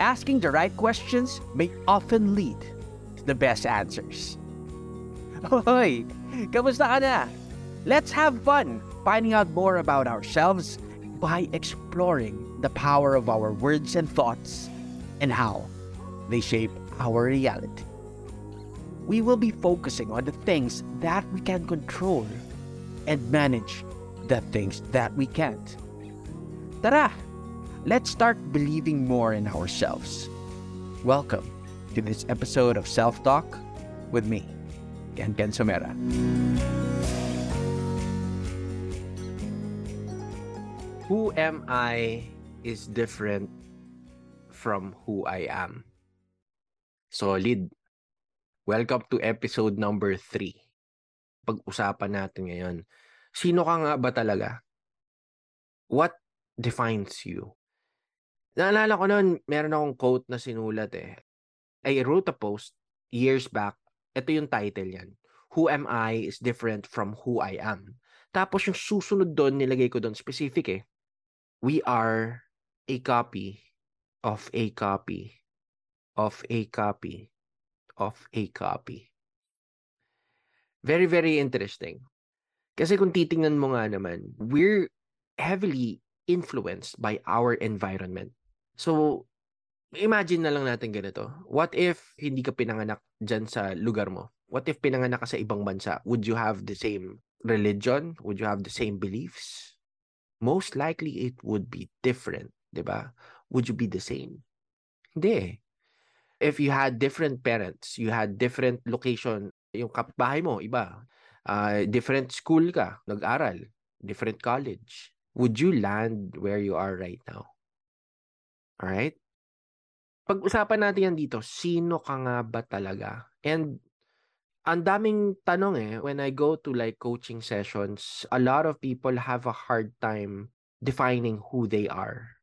asking the right questions may often lead to the best answers. Hoy, kamusta ka na? Let's have fun finding out more about ourselves by exploring the power of our words and thoughts and how they shape our reality. We will be focusing on the things that we can control and manage the things that we can't. Tara, let's start believing more in ourselves. Welcome to this episode of Self Talk with me, Ken Ken Somera. Who am I is different from who I am. Solid. Welcome to episode number 3. Pag-usapan natin ngayon. Sino ka nga ba talaga? What defines you? Naalala ko noon, meron akong quote na sinulat eh. I wrote a post years back. Ito yung title yan. Who am I is different from who I am. Tapos yung susunod doon, nilagay ko doon specific eh. We are a copy of a copy of a copy of a copy. Very, very interesting. Kasi kung titingnan mo nga naman, we're heavily influenced by our environment. So, imagine na lang natin ganito. What if hindi ka pinanganak dyan sa lugar mo? What if pinanganak ka sa ibang bansa? Would you have the same religion? Would you have the same beliefs? most likely it would be different, 'di ba? Would you be the same? Hindi. If you had different parents, you had different location, yung kapitbahay mo iba, uh, different school ka, nag-aral, different college, would you land where you are right now? All right? Pag-usapan natin yan dito, sino ka nga ba talaga? And ang daming tanong eh when I go to like coaching sessions, a lot of people have a hard time defining who they are.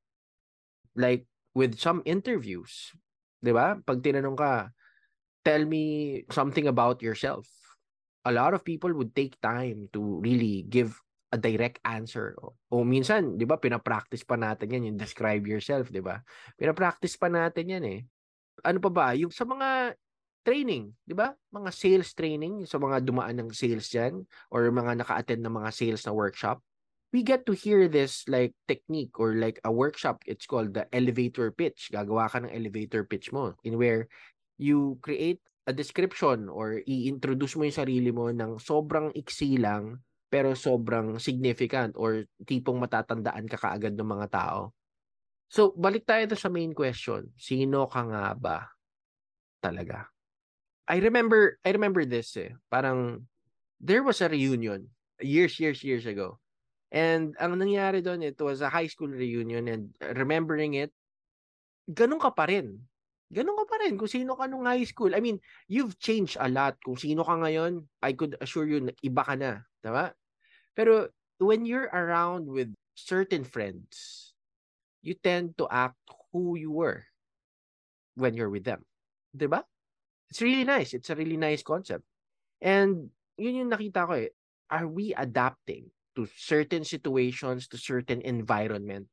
Like with some interviews, 'di ba? Pag tinanong ka, tell me something about yourself. A lot of people would take time to really give a direct answer. O, minsan, 'di ba, pinapractice pa natin 'yan, yung describe yourself, 'di ba? Pinapractice pa natin 'yan eh. Ano pa ba? Yung sa mga training, 'di ba? Mga sales training sa mga dumaan ng sales diyan or mga naka-attend ng mga sales na workshop. We get to hear this like technique or like a workshop. It's called the elevator pitch. Gagawa ka ng elevator pitch mo in where you create a description or i-introduce mo yung sarili mo ng sobrang iksi lang pero sobrang significant or tipong matatandaan ka kaagad ng mga tao. So, balik tayo sa main question. Sino ka nga ba talaga? I remember I remember this eh. Parang there was a reunion years years years ago. And ang nangyari doon it was a high school reunion and remembering it ganun ka pa rin. Ganun ka pa rin kung sino ka nung high school. I mean, you've changed a lot. Kung sino ka ngayon, I could assure you iba ka na, diba? Pero when you're around with certain friends, you tend to act who you were when you're with them. 'Di ba? It's really nice. It's a really nice concept. And yun yung nakita ko eh. Are we adapting to certain situations, to certain environment?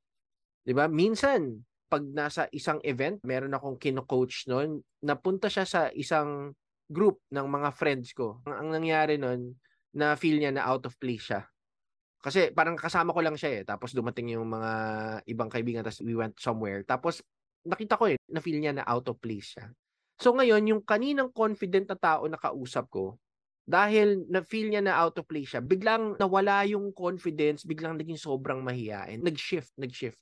'Di ba? Minsan, pag nasa isang event, meron akong kino-coach noon, napunta siya sa isang group ng mga friends ko. Ang, ang nangyari noon, na feel niya na out of place siya. Kasi parang kasama ko lang siya eh. Tapos dumating yung mga ibang kaibigan, tapos we went somewhere. Tapos nakita ko eh, na feel niya na out of place siya. So ngayon, yung kaninang confident na tao na kausap ko, dahil na-feel niya na out of place siya, biglang nawala yung confidence, biglang naging sobrang mahiyain. Nag-shift, nag-shift.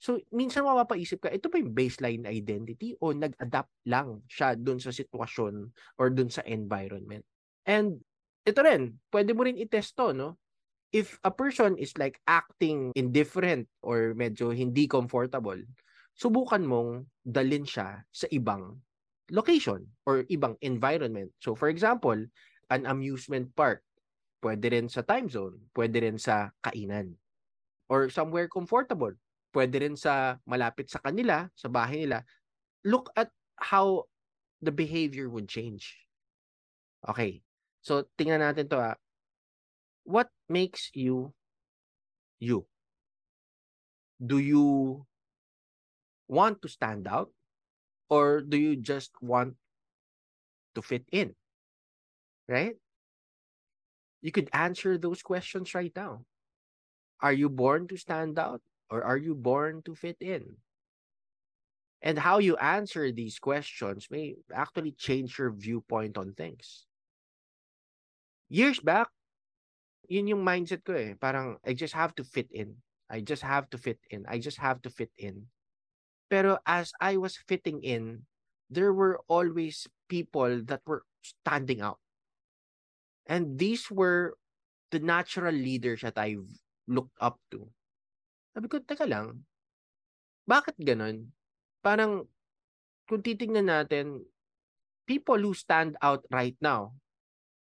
So, minsan mapapaisip ka, ito ba yung baseline identity o nag-adapt lang siya dun sa sitwasyon or dun sa environment? And ito rin, pwede mo rin itest to, no? If a person is like acting indifferent or medyo hindi comfortable, subukan mong dalin siya sa ibang location or ibang environment. So for example, an amusement park, pwede rin sa time zone, pwede rin sa kainan. Or somewhere comfortable, pwede rin sa malapit sa kanila, sa bahay nila. Look at how the behavior would change. Okay. So tingnan natin to ah. What makes you you? Do you want to stand out? Or do you just want to fit in? Right? You could answer those questions right now. Are you born to stand out or are you born to fit in? And how you answer these questions may actually change your viewpoint on things. Years back, yun yung mindset ko eh. Parang, I just have to fit in. I just have to fit in. I just have to fit in. Pero as I was fitting in, there were always people that were standing out. And these were the natural leaders that I've looked up to. Sabi ko, teka lang, bakit ganun? Parang, kung titingnan natin, people who stand out right now,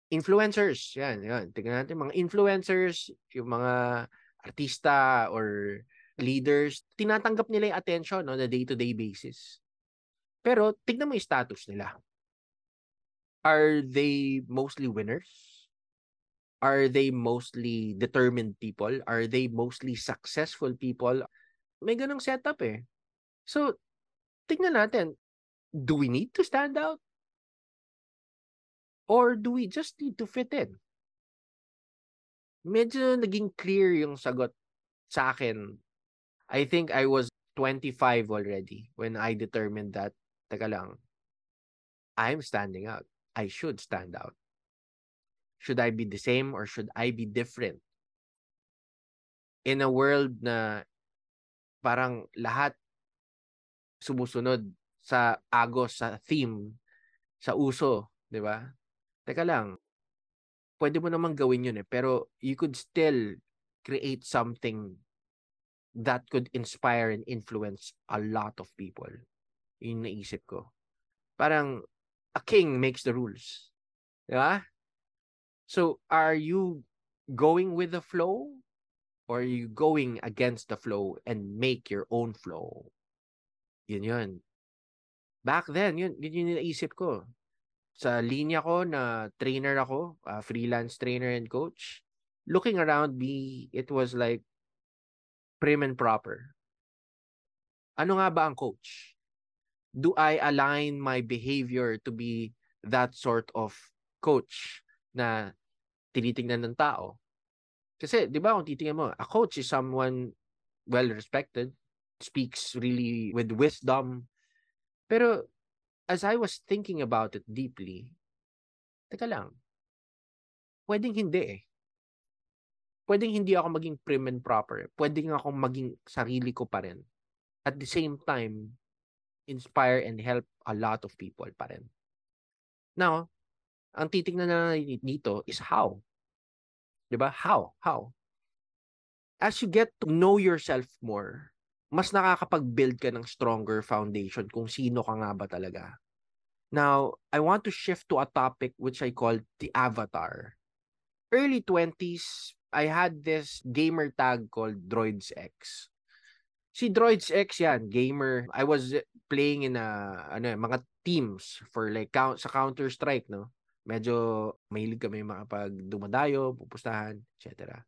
influencers, yan, yan. Tingnan natin, mga influencers, yung mga artista or leaders, tinatanggap nila yung attention on a day-to-day basis. Pero, tignan mo yung status nila. Are they mostly winners? Are they mostly determined people? Are they mostly successful people? May ganong setup eh. So, tignan natin, do we need to stand out? Or do we just need to fit in? Medyo naging clear yung sagot sa akin. I think I was 25 already when I determined that, teka lang, I'm standing out. I should stand out. Should I be the same or should I be different? In a world na parang lahat sumusunod sa agos, sa theme, sa uso, di ba? Teka lang, pwede mo namang gawin yun eh, pero you could still create something that could inspire and influence a lot of people. Yun naisip ko. Parang, a king makes the rules. Di ba? So, are you going with the flow? Or are you going against the flow and make your own flow? Yun yun. Back then, yun, yun yung naisip ko. Sa linya ko na trainer ako, uh, freelance trainer and coach, looking around me, it was like prim and proper. Ano nga ba ang coach? Do I align my behavior to be that sort of coach na tinitingnan ng tao. Kasi, di ba, kung titingnan mo, a coach is someone well-respected, speaks really with wisdom. Pero, as I was thinking about it deeply, teka lang, pwedeng hindi eh. Pwedeng hindi ako maging prim and proper. Pwedeng ako maging sarili ko pa rin. At the same time, inspire and help a lot of people pa rin. Now, ang titingnan na dito is how. ba? How? How? As you get to know yourself more, mas nakakapag-build ka ng stronger foundation kung sino ka nga ba talaga. Now, I want to shift to a topic which I call the avatar. Early 20s, I had this gamer tag called Droids X. Si Droids X yan, gamer. I was playing in a ano, mga teams for like count sa Counter Strike, no medyo mahilig kami makapag dumadayo, pupustahan, etc.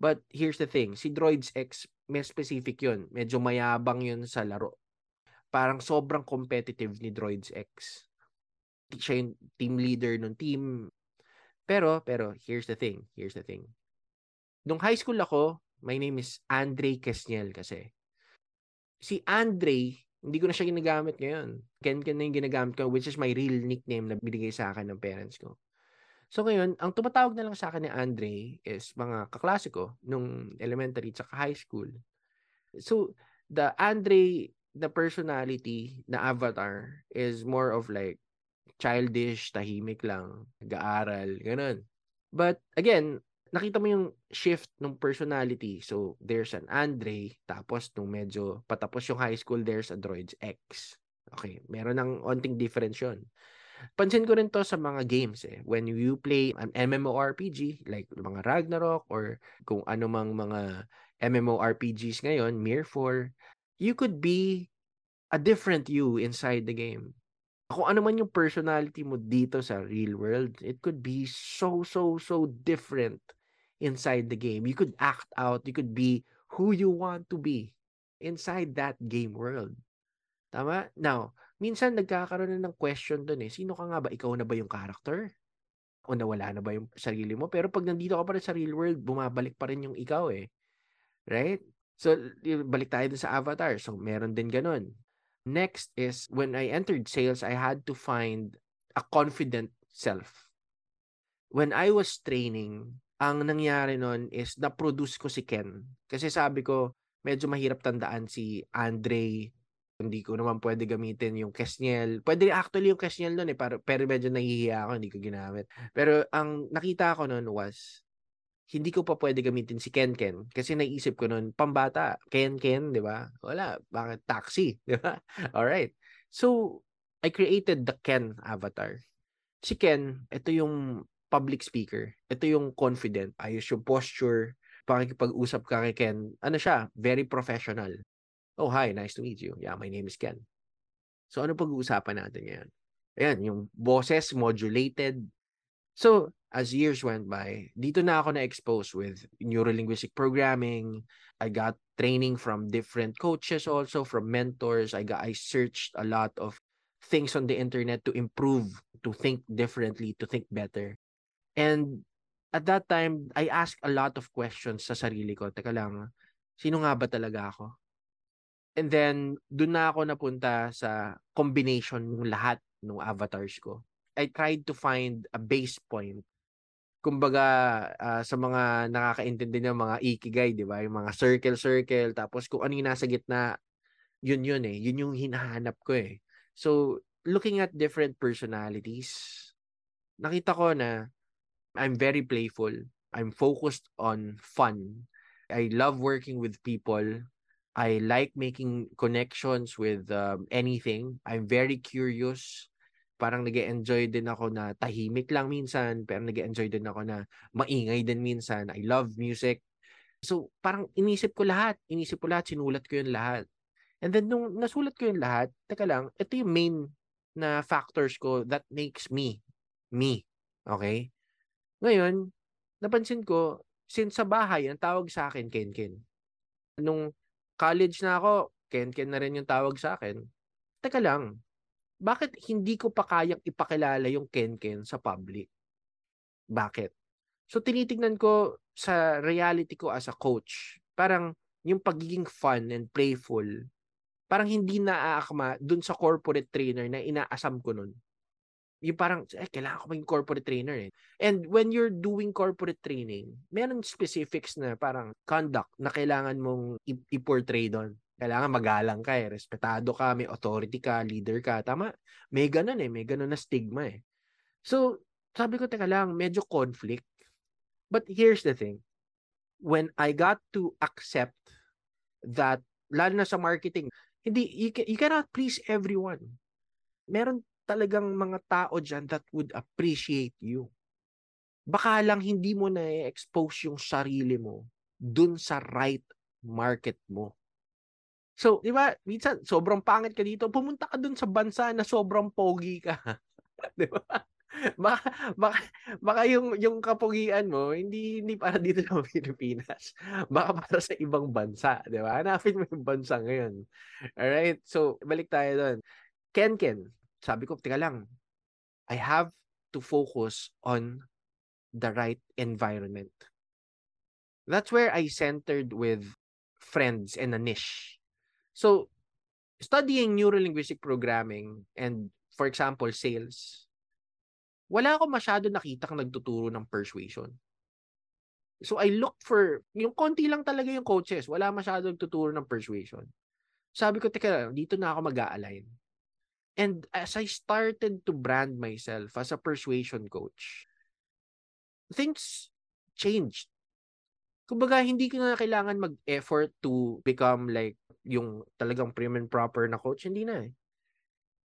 But here's the thing, si Droids X, may specific yun. Medyo mayabang yun sa laro. Parang sobrang competitive ni Droids X. Siya yung team leader ng team. Pero, pero, here's the thing, here's the thing. Nung high school ako, my name is Andre Kesniel kasi. Si Andre, hindi ko na siya ginagamit ngayon. Ken Ken na yung ginagamit ko, which is my real nickname na binigay sa akin ng parents ko. So ngayon, ang tumatawag na lang sa akin ni Andre is mga kaklase ko nung elementary at high school. So, the Andre, the personality na avatar is more of like childish, tahimik lang, nag-aaral, ganun. But again, nakita mo yung shift ng personality. So, there's an Andre, tapos nung medyo patapos yung high school, there's a Droids X. Okay, meron ng onting difference yun. Pansin ko rin to sa mga games eh. When you play an MMORPG, like mga Ragnarok or kung ano mang mga MMORPGs ngayon, Mir 4, you could be a different you inside the game kung ano man yung personality mo dito sa real world, it could be so, so, so different inside the game. You could act out, you could be who you want to be inside that game world. Tama? Now, minsan nagkakaroon na ng question doon eh. Sino ka nga ba? Ikaw na ba yung character? O nawala na ba yung sarili mo? Pero pag nandito ka pa rin sa real world, bumabalik pa rin yung ikaw eh. Right? So, balik tayo dun sa avatar. So, meron din ganun. Next is, when I entered sales, I had to find a confident self. When I was training, ang nangyari nun is na-produce ko si Ken. Kasi sabi ko, medyo mahirap tandaan si Andre. Hindi ko naman pwede gamitin yung Kesniel. Pwede actually yung Kesniel nun eh, pero, pero medyo nahihiya ako, hindi ko ginamit. Pero ang nakita ko nun was, hindi ko pa pwede gamitin si Ken Ken kasi naisip ko noon pambata Ken Ken di ba? Wala bakit taxi di ba? All right so I created the Ken avatar. Si Ken ito yung public speaker. Ito yung confident ayos yung posture pakikipag-usap ka kay Ken. Ano siya? Very professional oh hi nice to meet you yeah my name is Ken so ano pag-uusapan natin ngayon ayan yung boses modulated so as years went by, dito na ako na-expose with neurolinguistic programming. I got training from different coaches also, from mentors. I got I searched a lot of things on the internet to improve, to think differently, to think better. And at that time, I asked a lot of questions sa sarili ko. Teka lang, sino nga ba talaga ako? And then, doon na ako napunta sa combination ng lahat ng avatars ko. I tried to find a base point kumbaga uh, sa mga nakakaintindi ng mga ikigai, 'di ba? Yung mga circle circle tapos kung ano yung nasa gitna, yun yun eh. Yun yung hinahanap ko eh. So, looking at different personalities, nakita ko na I'm very playful. I'm focused on fun. I love working with people. I like making connections with um, anything. I'm very curious parang nag enjoy din ako na tahimik lang minsan, pero nag enjoy din ako na maingay din minsan. I love music. So, parang inisip ko lahat. Inisip ko lahat, sinulat ko yun lahat. And then, nung nasulat ko yun lahat, teka lang, ito yung main na factors ko that makes me, me. Okay? Ngayon, napansin ko, since sa bahay, ang tawag sa akin, Ken Ken. Nung college na ako, Ken Ken na rin yung tawag sa akin. Teka lang, bakit hindi ko pa kayang ipakilala yung Ken-Ken sa public? Bakit? So tinitingnan ko sa reality ko as a coach, parang yung pagiging fun and playful, parang hindi naaakma dun sa corporate trainer na inaasam ko nun. Yung parang, eh, kailangan ko maging corporate trainer eh. And when you're doing corporate training, meron specifics na parang conduct na kailangan mong i-portray doon. Kailangan magalang ka eh, respetado ka, may authority ka, leader ka. Tama? May ganun eh, may ganun na stigma eh. So, sabi ko, teka lang, medyo conflict. But here's the thing. When I got to accept that, lalo na sa marketing, hindi, you, you cannot please everyone. Meron talagang mga tao dyan that would appreciate you. Baka lang hindi mo na expose yung sarili mo dun sa right market mo. So, di ba, minsan, sobrang pangit ka dito, pumunta ka dun sa bansa na sobrang pogi ka. di ba? Baka, baka, baka yung, yung kapugian mo, hindi, hindi para dito sa Pilipinas. Baka para sa ibang bansa, di ba? Hanapin mo yung bansa ngayon. Alright? So, balik tayo doon. Ken Ken, sabi ko, teka lang, I have to focus on the right environment. That's where I centered with friends and a niche So, studying neurolinguistic programming and, for example, sales, wala ako masyado nakita kang nagtuturo ng persuasion. So, I look for, yung konti lang talaga yung coaches, wala masyado nagtuturo ng persuasion. Sabi ko, teka, dito na ako mag align And as I started to brand myself as a persuasion coach, things changed. Kumbaga, hindi ko na kailangan mag-effort to become like yung talagang prim and proper na coach, hindi na eh.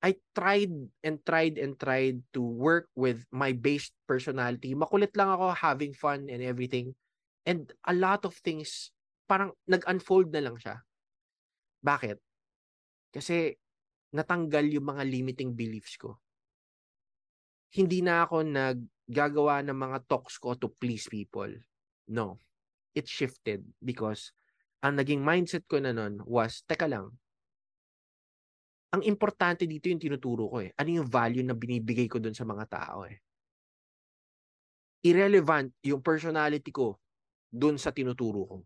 I tried and tried and tried to work with my base personality. Makulit lang ako having fun and everything. And a lot of things parang nag-unfold na lang siya. Bakit? Kasi natanggal yung mga limiting beliefs ko. Hindi na ako naggagawa ng mga talks ko to please people. No. It shifted because ang naging mindset ko na nun was, teka lang, ang importante dito yung tinuturo ko eh. Ano yung value na binibigay ko dun sa mga tao eh. Irrelevant yung personality ko dun sa tinuturo ko.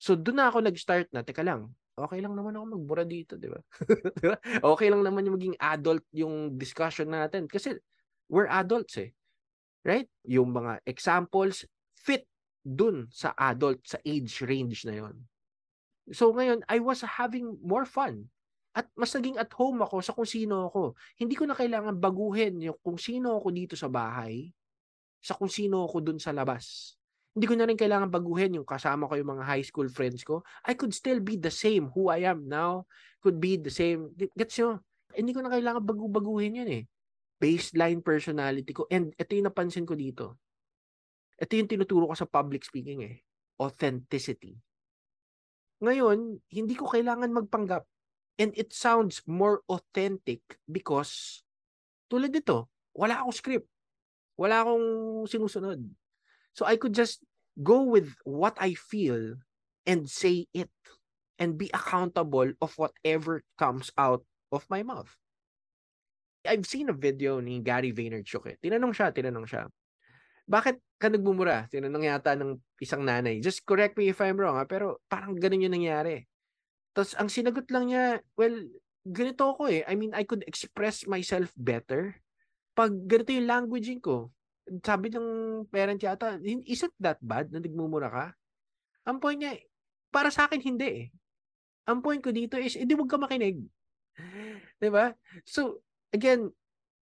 So doon na ako nag-start na, teka lang, okay lang naman ako magbura dito, di ba? diba? Okay lang naman yung maging adult yung discussion natin. Kasi we're adults eh. Right? Yung mga examples fit dun sa adult, sa age range na yon. So ngayon, I was having more fun. At mas naging at home ako sa kung sino ako. Hindi ko na kailangan baguhin yung kung sino ako dito sa bahay sa kung sino ako dun sa labas. Hindi ko na rin kailangan baguhin yung kasama ko yung mga high school friends ko. I could still be the same who I am now. Could be the same. Gets nyo? Hindi ko na kailangan bagu-baguhin yun eh. Baseline personality ko. And ito yung napansin ko dito. Ito yung tinuturo ko sa public speaking eh. Authenticity. Ngayon, hindi ko kailangan magpanggap. And it sounds more authentic because tulad dito, wala akong script. Wala akong sinusunod. So I could just go with what I feel and say it and be accountable of whatever comes out of my mouth. I've seen a video ni Gary Vaynerchuk eh. Tinanong siya, tinanong siya. Bakit ka nagmumura? Tinanong yata ng isang nanay. Just correct me if I'm wrong ha, pero parang ganun yung nangyari. Tapos ang sinagot lang niya, well, ganito ako eh. I mean, I could express myself better pag ganito yung languaging ko. Sabi ng parent yata, isn't that bad na nagmumura ka? Ang point niya, para sa akin hindi eh. Ang point ko dito is, hindi wag ka makinig. 'Di ba? So, again,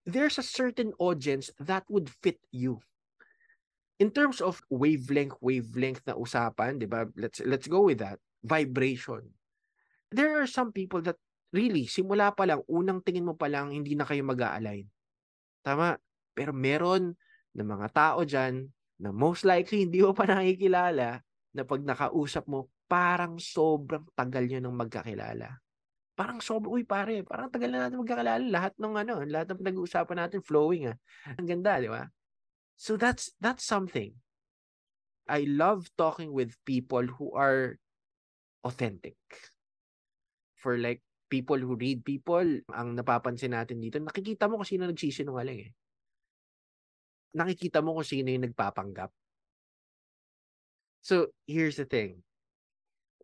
there's a certain audience that would fit you. In terms of wavelength, wavelength na usapan, 'di ba? Let's let's go with that. Vibration there are some people that really, simula pa lang, unang tingin mo pa lang, hindi na kayo mag-a-align. Tama? Pero meron na mga tao dyan na most likely hindi mo pa nakikilala na pag nakausap mo, parang sobrang tagal nyo nang magkakilala. Parang sobrang, uy pare, parang tagal na natin magkakilala. Lahat ng ano, lahat ng pinag-uusapan natin flowing ah. Ang ganda, di ba? So that's that's something. I love talking with people who are authentic for like people who read people, ang napapansin natin dito, nakikita mo kung sino nagsisinungaling eh. Nakikita mo kung sino yung nagpapanggap. So, here's the thing.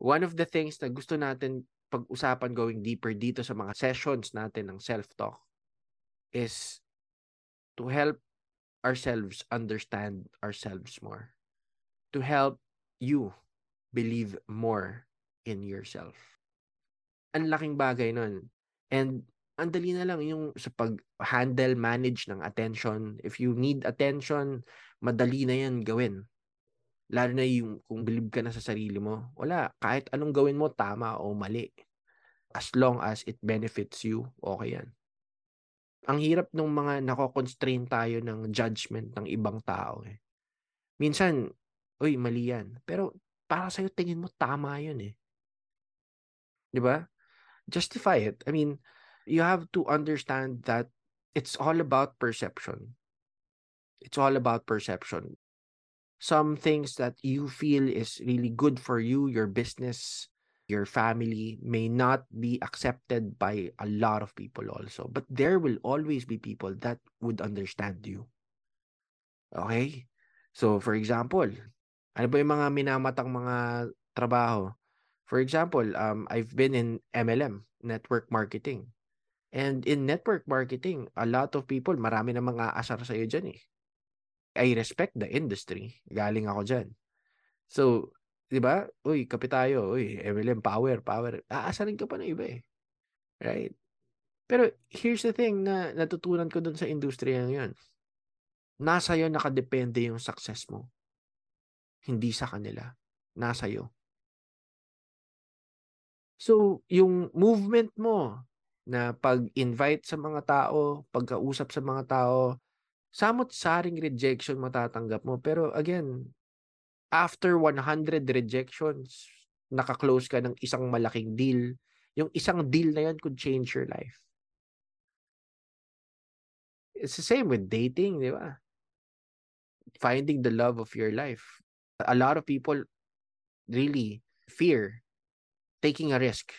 One of the things na gusto natin pag-usapan going deeper dito sa mga sessions natin ng self-talk is to help ourselves understand ourselves more. To help you believe more in yourself ang laking bagay nun. And ang dali na lang yung sa pag-handle, manage ng attention. If you need attention, madali na yan gawin. Lalo na yung kung believe ka na sa sarili mo. Wala, kahit anong gawin mo, tama o mali. As long as it benefits you, okay yan. Ang hirap ng mga nako-constrain tayo ng judgment ng ibang tao. Eh. Minsan, uy, mali yan. Pero para sa'yo, tingin mo, tama yun eh. Di ba? justify it. I mean, you have to understand that it's all about perception. It's all about perception. Some things that you feel is really good for you, your business, your family may not be accepted by a lot of people also. But there will always be people that would understand you. Okay? So, for example, ano ba yung mga minamatang mga trabaho? For example, um, I've been in MLM, network marketing. And in network marketing, a lot of people, marami na mga asar sa iyo dyan eh. I respect the industry. Galing ako dyan. So, di ba? Uy, kape tayo. Uy, MLM, power, power. Aasarin ka pa ng iba eh. Right? Pero here's the thing na natutunan ko dun sa industriya ngayon. Nasa iyo nakadepende yung success mo. Hindi sa kanila. Nasa iyo. So, yung movement mo na pag-invite sa mga tao, pagkausap sa mga tao, samot-saring rejection matatanggap mo. Pero again, after 100 rejections, naka-close ka ng isang malaking deal, yung isang deal na yan could change your life. It's the same with dating, di ba? Finding the love of your life. A lot of people really fear taking a risk.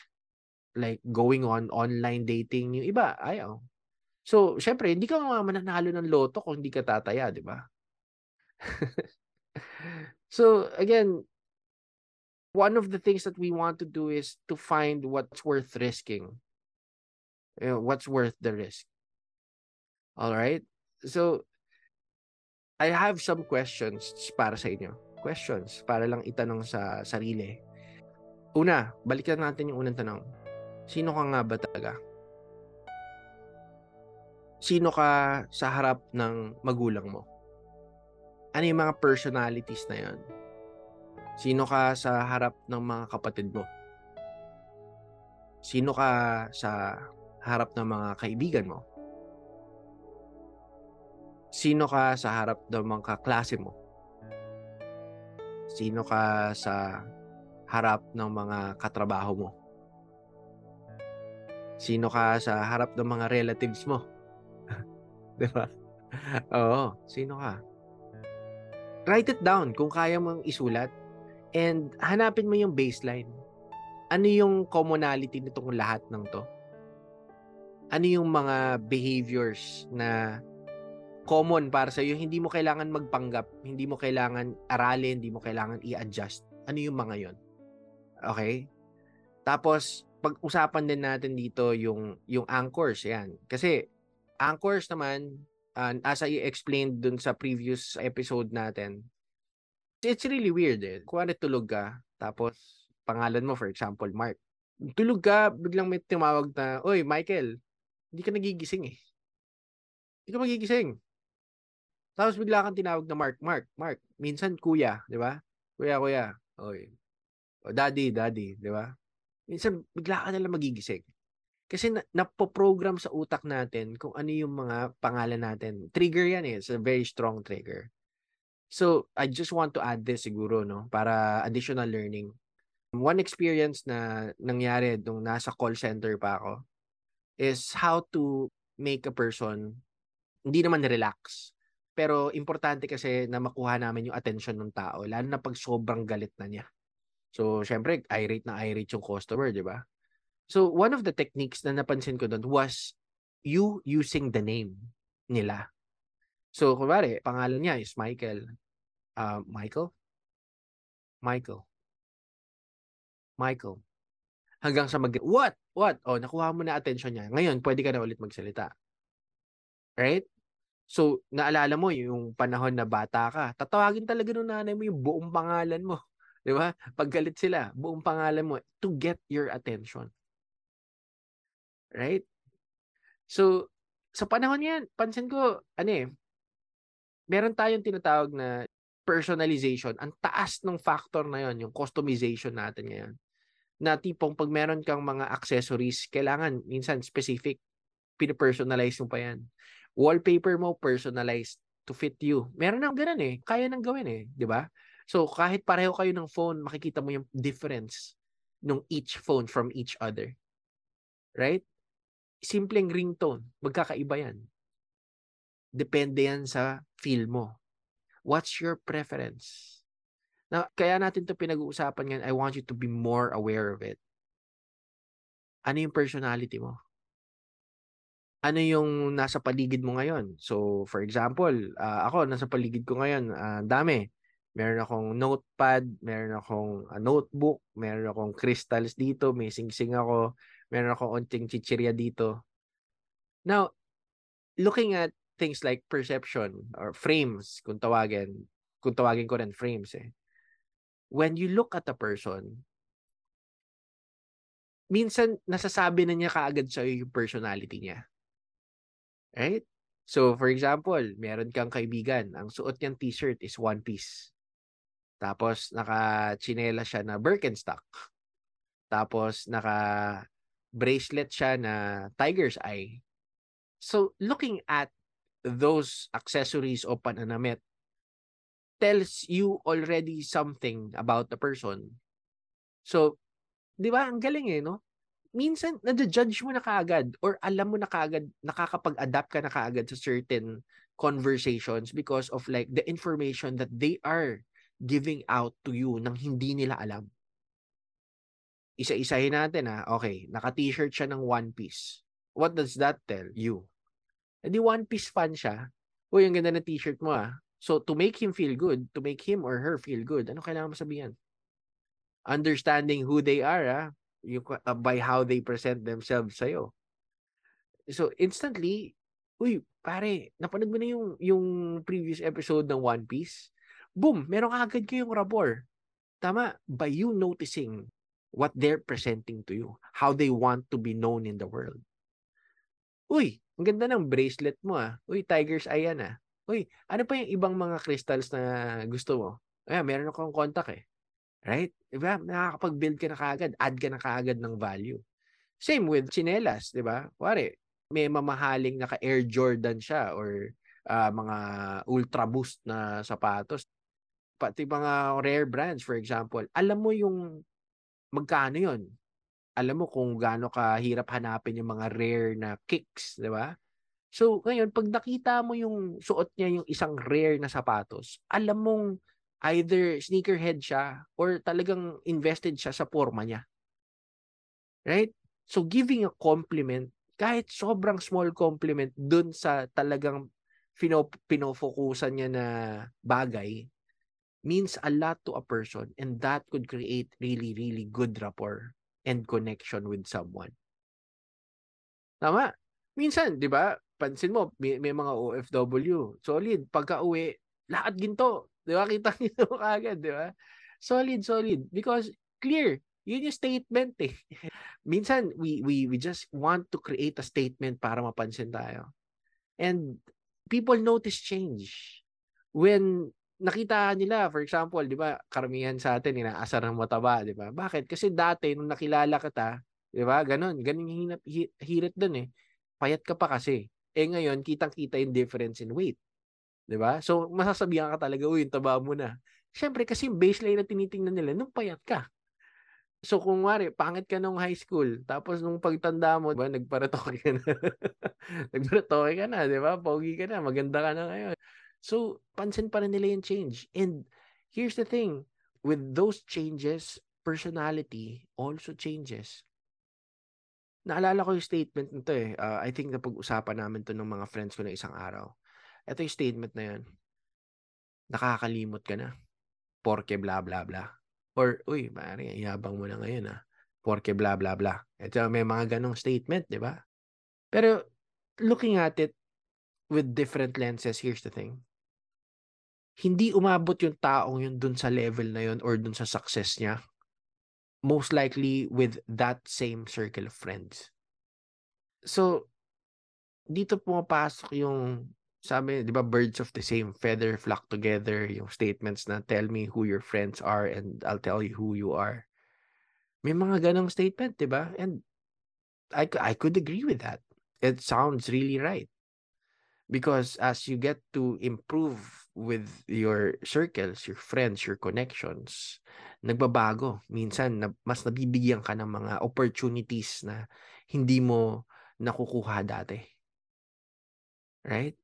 Like going on online dating. Yung iba, ayaw. So, syempre, hindi ka mananalo ng loto kung hindi ka tataya, di ba? so, again, one of the things that we want to do is to find what's worth risking. You know, what's worth the risk. All right? So, I have some questions para sa inyo. Questions para lang itanong sa sarili. Una, balikan natin yung unang tanong. Sino ka nga ba talaga? Sino ka sa harap ng magulang mo? Ano yung mga personalities na yon? Sino ka sa harap ng mga kapatid mo? Sino ka sa harap ng mga kaibigan mo? Sino ka sa harap ng mga kaklase mo? Sino ka sa harap ng mga katrabaho mo? Sino ka sa harap ng mga relatives mo? 'Di ba? Oo, sino ka? Write it down kung kaya mong isulat and hanapin mo yung baseline. Ano yung commonality nitong lahat ng to? Ano yung mga behaviors na common para sa iyo, hindi mo kailangan magpanggap, hindi mo kailangan aralin, hindi mo kailangan i-adjust. Ano yung mga 'yon? Okay? Tapos pag-usapan din natin dito yung yung anchors, 'yan. Kasi anchors naman uh, as I explained dun sa previous episode natin, it's really weird eh. Kung tulog ka, tapos pangalan mo for example, Mark. Tulog ka, biglang may tumawag na, Oy, Michael, hindi ka nagigising eh. Hindi ka magigising. Tapos bigla kang tinawag na Mark, Mark, Mark. Minsan kuya, di ba? Kuya, kuya. Oy. O daddy, daddy, di ba? Minsan bigla ka nalang magigising. Kasi na, napoprogram sa utak natin kung ano yung mga pangalan natin. Trigger yan eh. It's a very strong trigger. So, I just want to add this siguro, no? Para additional learning. One experience na nangyari nung nasa call center pa ako is how to make a person hindi naman relax. Pero importante kasi na makuha namin yung attention ng tao, lalo na pag sobrang galit na niya. So, syempre, irate na irate yung customer, di ba? So, one of the techniques na napansin ko doon was you using the name nila. So, kunwari, pangalan niya is Michael. Uh, Michael? Michael. Michael. Hanggang sa mag, what? What? Oh, nakuha mo na attention niya. Ngayon, pwede ka na ulit magsalita. Right? So, naalala mo yung panahon na bata ka, tatawagin talaga ng nanay mo yung buong pangalan mo. Di ba? Pag galit sila, buong pangalan mo to get your attention. Right? So, sa panahon yan, pansin ko, ano eh, meron tayong tinatawag na personalization. Ang taas ng factor na yon yung customization natin ngayon. Na tipong pag meron kang mga accessories, kailangan minsan specific, pinapersonalize mo pa yan. Wallpaper mo, personalized to fit you. Meron nang ganun eh. Kaya nang gawin eh. di ba? So, kahit pareho kayo ng phone, makikita mo yung difference ng each phone from each other. Right? simpleng ringtone, magkakaiba yan. Depende yan sa feel mo. What's your preference? Na, kaya natin to pinag-uusapan ngayon, I want you to be more aware of it. Ano yung personality mo? Ano yung nasa paligid mo ngayon? So, for example, uh, ako, nasa paligid ko ngayon, uh, dami. Meron akong notepad, meron akong uh, notebook, meron akong crystals dito, may sing-sing ako, meron akong onting chichirya dito. Now, looking at things like perception or frames, kung tawagin, kung tawagin ko rin frames eh. When you look at a person, minsan nasasabi na niya kaagad sa yung personality niya. Right? So, for example, meron kang kaibigan, ang suot niyang t-shirt is one piece. Tapos, naka-chinela siya na Birkenstock. Tapos, naka bracelet siya na tiger's eye. So, looking at those accessories o pananamit tells you already something about the person. So, di ba, ang galing eh, no? Minsan, nade-judge mo na kaagad or alam mo na kaagad, nakakapag-adapt ka na kaagad sa certain conversations because of like the information that they are giving out to you nang hindi nila alam. isa-isahin natin ha. Okay, naka-t-shirt siya ng One Piece. What does that tell you? E di One Piece fan siya. Uy, ang ganda ng t-shirt mo ah. So, to make him feel good, to make him or her feel good, ano kailangan mo sabihan? Understanding who they are ah, you, uh, by how they present themselves sa'yo. So, instantly, uy, pare, napanood mo na yung, yung previous episode ng One Piece? Boom, meron agad kayong rapport. Tama, by you noticing what they're presenting to you, how they want to be known in the world. Uy, ang ganda ng bracelet mo ah. Uy, tiger's eye yan ah. Uy, ano pa yung ibang mga crystals na gusto mo? Ayan, meron akong contact eh. Right? Diba? Nakakapag-build ka na kaagad. Add ka na kaagad ng value. Same with chinelas, di ba? Kuwari, may mamahaling naka Air Jordan siya or uh, mga Ultra Boost na sapatos. Pati mga rare brands, for example. Alam mo yung magkano yon alam mo kung gaano kahirap hanapin yung mga rare na kicks, di ba? So, ngayon, pag nakita mo yung suot niya yung isang rare na sapatos, alam mong either sneakerhead siya or talagang invested siya sa forma niya. Right? So, giving a compliment, kahit sobrang small compliment dun sa talagang pinop- pinofokusan niya na bagay, means a lot to a person and that could create really, really good rapport and connection with someone. Tama. Minsan, di ba, pansin mo, may, may mga OFW, solid, pagka uwi, lahat ginto. Di ba? Kita nyo kagad, di ba? Solid, solid. Because clear, yun yung statement eh. Minsan, we, we, we just want to create a statement para mapansin tayo. And people notice change. When nakita nila, for example, di ba, karamihan sa atin, inaasar ng mataba, di ba? Bakit? Kasi dati, nung nakilala kita, di ba, ganon yung hinap, hirit dun eh. Payat ka pa kasi. Eh ngayon, kitang-kita yung difference in weight. Di ba? So, masasabihan ka talaga, uy, yung taba mo na. Siyempre, kasi yung baseline na tinitingnan nila, nung payat ka. So, kung wari, pangit ka nung high school, tapos nung pagtanda mo, diba, nagparatoke ka na. nagparatoke ka na, di ba? Pogi ka na, maganda ka na ngayon. So, pansin pa rin nila yung change. And here's the thing, with those changes, personality also changes. Naalala ko yung statement nito eh. Uh, I think na pag-usapan namin to ng mga friends ko na isang araw. Ito yung statement na yun. Nakakalimot ka na. Porke bla bla bla. Or, uy, mari, yabang mo na ngayon ah. Porke bla bla bla. Ito may mga ganong statement, di ba? Pero, looking at it with different lenses, here's the thing hindi umabot yung taong yun dun sa level na yun or dun sa success niya. Most likely with that same circle of friends. So, dito pumapasok yung sabi, di ba, birds of the same feather flock together, yung statements na tell me who your friends are and I'll tell you who you are. May mga ganong statement, di ba? And I, I could agree with that. It sounds really right. Because as you get to improve with your circles, your friends, your connections, nagbabago. Minsan, na, mas nabibigyan ka ng mga opportunities na hindi mo nakukuha dati. Right?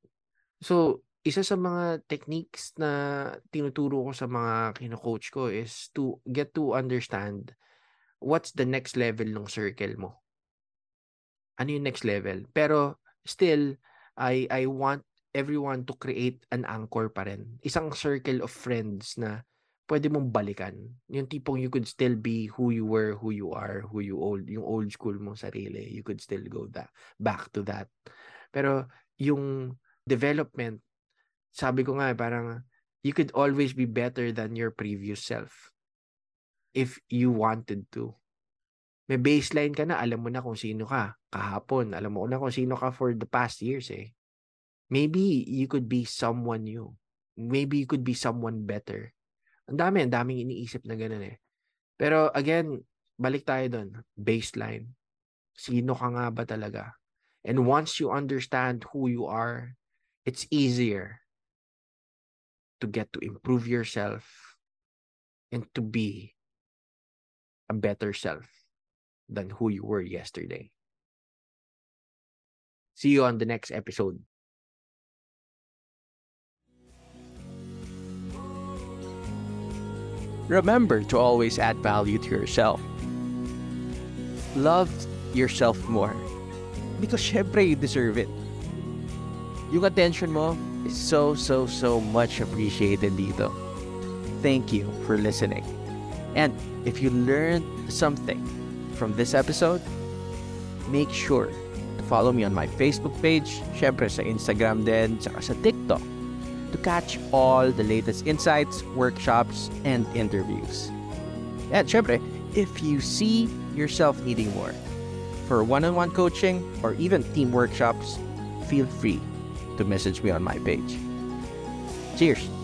So, isa sa mga techniques na tinuturo ko sa mga kino-coach ko is to get to understand what's the next level ng circle mo. Ano yung next level? Pero still, I I want everyone to create an anchor pa rin. Isang circle of friends na pwede mong balikan. Yung tipong you could still be who you were, who you are, who you old, yung old school mong sarili. You could still go that, back to that. Pero yung development, sabi ko nga parang you could always be better than your previous self if you wanted to. May baseline ka na, alam mo na kung sino ka kahapon. Alam mo na kung sino ka for the past years eh. Maybe you could be someone new. Maybe you could be someone better. Ang dami, ang daming iniisip na ganun eh. Pero again, balik tayo doon. Baseline. Sino ka nga ba talaga? And once you understand who you are, it's easier to get to improve yourself and to be a better self than who you were yesterday. See you on the next episode. Remember to always add value to yourself. love yourself more. Because syempre, you deserve it. Yung attention mo is so, so, so much appreciated dito. Thank you for listening. And if you learned something from this episode, make sure to follow me on my Facebook page, syempre sa Instagram din, saka sa TikTok to catch all the latest insights, workshops, and interviews. And syempre, if you see yourself needing more for one-on-one coaching or even team workshops, feel free to message me on my page. Cheers!